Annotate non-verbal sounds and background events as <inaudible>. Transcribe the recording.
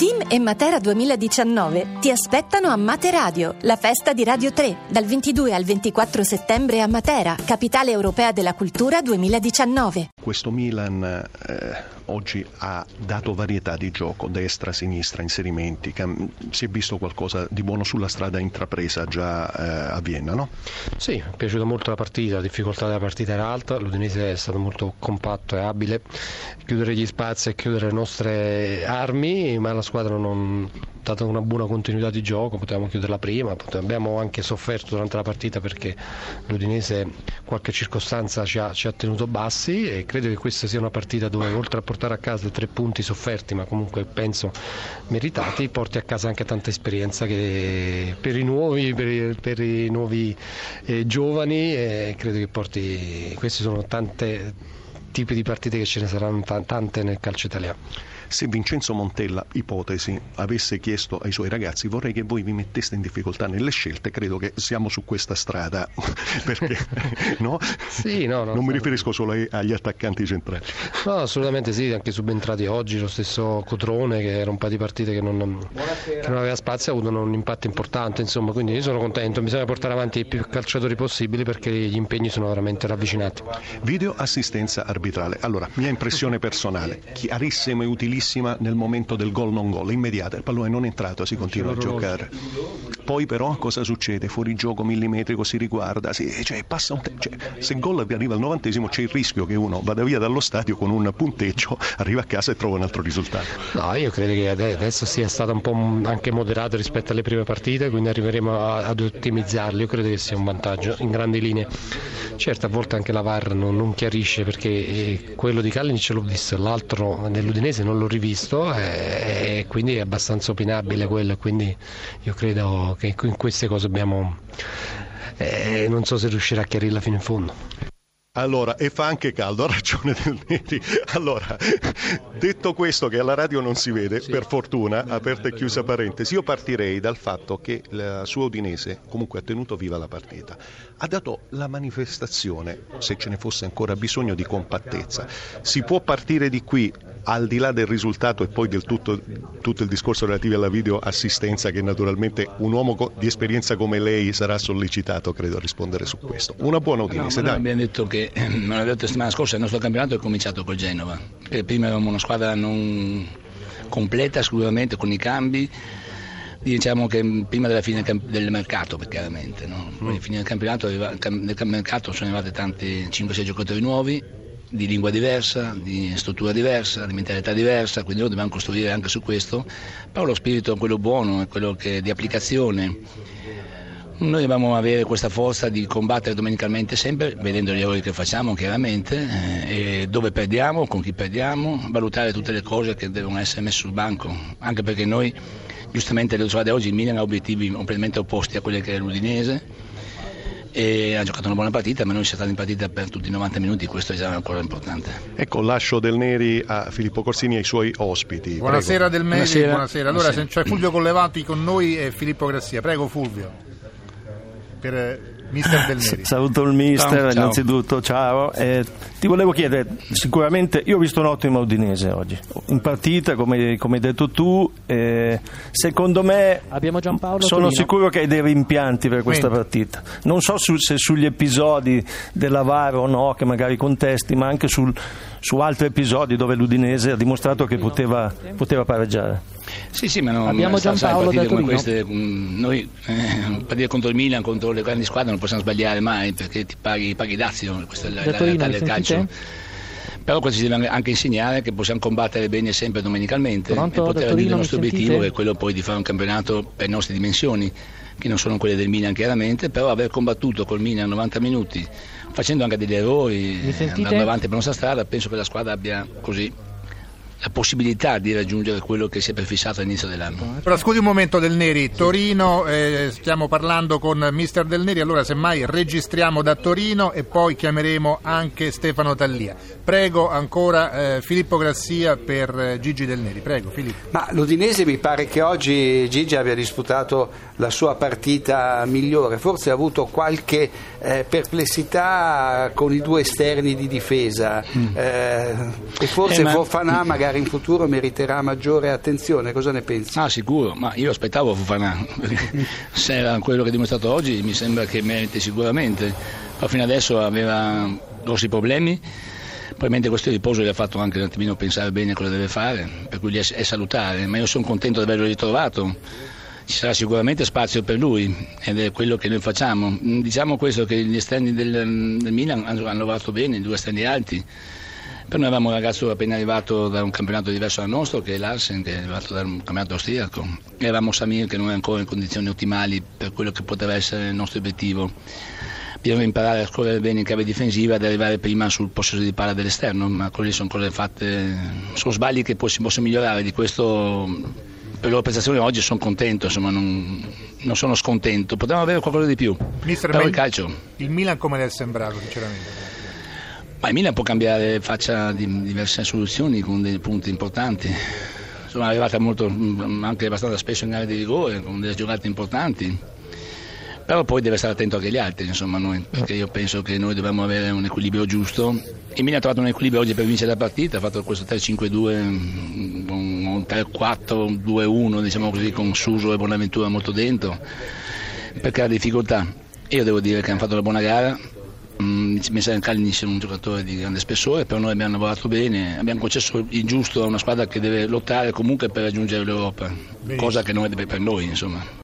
Team e Matera 2019 ti aspettano a Mate Radio, la festa di Radio 3, dal 22 al 24 settembre a Matera, capitale europea della cultura 2019. Questo Milan eh, oggi ha dato varietà di gioco, destra, sinistra, inserimenti. Si è visto qualcosa di buono sulla strada intrapresa già eh, a Vienna, no? Sì, è piaciuta molto la partita, la difficoltà della partita era alta, l'Udinese è stato molto compatto e abile, chiudere gli spazi e chiudere le nostre armi, ma la squadra non dato una buona continuità di gioco, potevamo chiuderla prima, abbiamo anche sofferto durante la partita perché l'Udinese qualche circostanza ci ha, ci ha tenuto bassi e credo che questa sia una partita dove oltre a portare a casa tre punti sofferti ma comunque penso meritati, porti a casa anche tanta esperienza che per i nuovi, per i, per i nuovi eh, giovani eh, credo che porti, questi sono tante tipi di partite che ce ne saranno tante nel calcio italiano. Se Vincenzo Montella, ipotesi, avesse chiesto ai suoi ragazzi vorrei che voi vi metteste in difficoltà nelle scelte, credo che siamo su questa strada, <laughs> perché <laughs> no? Sì, no, no, non mi riferisco solo agli attaccanti centrali. No, assolutamente sì, anche subentrati oggi, lo stesso Cotrone che era un paio di partite che non, che non aveva spazio ha avuto un impatto importante, insomma, quindi io sono contento, bisogna portare avanti i più calciatori possibili perché gli impegni sono veramente ravvicinati. Video assistenza arbitrale. Allora, mia impressione personale, chiarissima e utilissima bellissima nel momento del gol non gol, immediata, il pallone non è entrato, si continua a giocare. Poi però cosa succede? Fuori gioco millimetrico si riguarda, si, cioè, passa un te- cioè, se il gol arriva al novantesimo c'è il rischio che uno vada via dallo stadio con un punteggio, <laughs> arriva a casa e trova un altro risultato. No, io credo che adesso sia stato un po' anche moderato rispetto alle prime partite, quindi arriveremo ad ottimizzarli, io credo che sia un vantaggio in grandi linee. Certo, a volte anche la VAR non, non chiarisce perché eh, quello di Callinic l'ho visto, l'altro dell'Udinese non l'ho rivisto e, e quindi è abbastanza opinabile quello, quindi io credo che in queste cose abbiamo... Eh, non so se riuscirà a chiarirla fino in fondo. Allora, e fa anche caldo, ha ragione Del Neri. Allora, detto questo che alla radio non si vede, sì. per fortuna, aperta e chiusa parentesi, io partirei dal fatto che la sua Udinese comunque ha tenuto viva la partita, ha dato la manifestazione, se ce ne fosse ancora bisogno, di compattezza. Si può partire di qui al di là del risultato e poi del tutto, tutto il discorso relativo alla videoassistenza che naturalmente un uomo di esperienza come lei sarà sollecitato credo a rispondere su questo. Una buona udienza. No, abbiamo detto che, <clears throat> non l'abbiamo detto la settimana scorsa, il nostro campionato è cominciato col Genova, prima avevamo una squadra non completa esclusivamente con i cambi diciamo che prima della fine del mercato chiaramente no? poi alla fine del campionato nel mercato sono arrivati tanti 5-6 giocatori nuovi di lingua diversa, di struttura diversa, di mentalità diversa, quindi noi dobbiamo costruire anche su questo, però lo spirito è quello buono, è quello che, di applicazione. Noi dobbiamo avere questa forza di combattere domenicalmente sempre, vedendo gli errori che facciamo chiaramente, eh, dove perdiamo, con chi perdiamo, valutare tutte le cose che devono essere messe sul banco, anche perché noi giustamente le squadre oggi il Milan ha obiettivi completamente opposti a quelli che è l'Udinese e ha giocato una buona partita, ma noi siamo stati in partita per tutti i 90 minuti, questo è già ancora importante. Ecco, lascio del Neri a Filippo Corsini e ai suoi ospiti. Buonasera Prego. del Neri, buonasera. buonasera. Allora buonasera. c'è Fulvio Collevati con noi e Filippo Grassia. Prego Fulvio. Per Mister Del Neri. Saluto il mister, ciao, innanzitutto, ciao. Eh, ti volevo chiedere, sicuramente io ho visto un'ottima Udinese oggi, in partita come, come hai detto tu, eh, secondo me sono Torino. sicuro che hai dei rimpianti per questa Quindi. partita. Non so su, se sugli episodi dell'Avaro o no, che magari contesti, ma anche sul, su altri episodi dove l'Udinese ha dimostrato che poteva, poteva pareggiare. Sì, sì, ma non, abbiamo Giampaolo da Torino. Queste, mm, noi eh, partire contro il Milan, contro le grandi squadre non possiamo sbagliare mai perché ti paghi, paghi dazio, questa è la, la realtà del calcio. Però questo ci deve anche insegnare che possiamo combattere bene sempre domenicalmente Pronto, e poter raggiungere il nostro obiettivo che è quello poi di fare un campionato per le nostre dimensioni che non sono quelle del Milan chiaramente, però aver combattuto col Milan 90 minuti, facendo anche degli errori, andando avanti per la nostra strada, penso che la squadra abbia così la possibilità di raggiungere quello che si è prefissato all'inizio dell'anno. Però scusi un momento Del Neri, Torino, eh, stiamo parlando con mister Del Neri, allora semmai registriamo da Torino e poi chiameremo anche Stefano Tallia. Prego ancora eh, Filippo Grassia per eh, Gigi Del Neri, prego Filippo. Ma l'Udinese mi pare che oggi Gigi abbia disputato la sua partita migliore, forse ha avuto qualche eh, perplessità con i due esterni di difesa mm. Eh, e forse eh, ma... Fofanà magari magari in futuro meriterà maggiore attenzione, cosa ne pensi? Ah sicuro, ma io aspettavo Fofana, <laughs> se era quello che ha dimostrato oggi mi sembra che meriti sicuramente, ma fino adesso aveva grossi problemi probabilmente questo riposo gli ha fatto anche un attimino pensare bene cosa deve fare, per cui è salutare, ma io sono contento di averlo ritrovato. Ci sarà sicuramente spazio per lui ed è quello che noi facciamo. Diciamo questo che gli esterni del, del Milan hanno, hanno lavorato bene, due esterni alti. Per noi avevamo un ragazzo appena arrivato da un campionato diverso dal nostro, che è Larsen, che è arrivato dal campionato austriaco. E avevamo Samir che non è ancora in condizioni ottimali per quello che poteva essere il nostro obiettivo bisogna imparare a scorrere bene in chiave difensiva ed arrivare prima sul possesso di palla dell'esterno, ma quelli sono cose fatte, sono sbagli che si possono migliorare, di questo per le loro prestazioni oggi sono contento, insomma non, non sono scontento, potevamo avere qualcosa di più. Mister, Però il, il calcio. Il Milan come le è sembrato sinceramente? Ma il Milan può cambiare faccia di diverse soluzioni con dei punti importanti. Sono arrivata molto, anche abbastanza spesso in area di rigore, con delle giocate importanti però poi deve stare attento anche agli altri, insomma, noi, perché io penso che noi dobbiamo avere un equilibrio giusto. Il Milan ha trovato un equilibrio oggi per vincere la partita, ha fatto questo 3-5-2, un 3-4-2-1, diciamo così, con Suso e Bonaventura molto dentro, perché ha difficoltà. Io devo dire che hanno fatto una buona gara, mm, Messere Kalinic è un giocatore di grande spessore, però noi abbiamo lavorato bene, abbiamo concesso il giusto a una squadra che deve lottare comunque per raggiungere l'Europa, cosa che non è per noi insomma.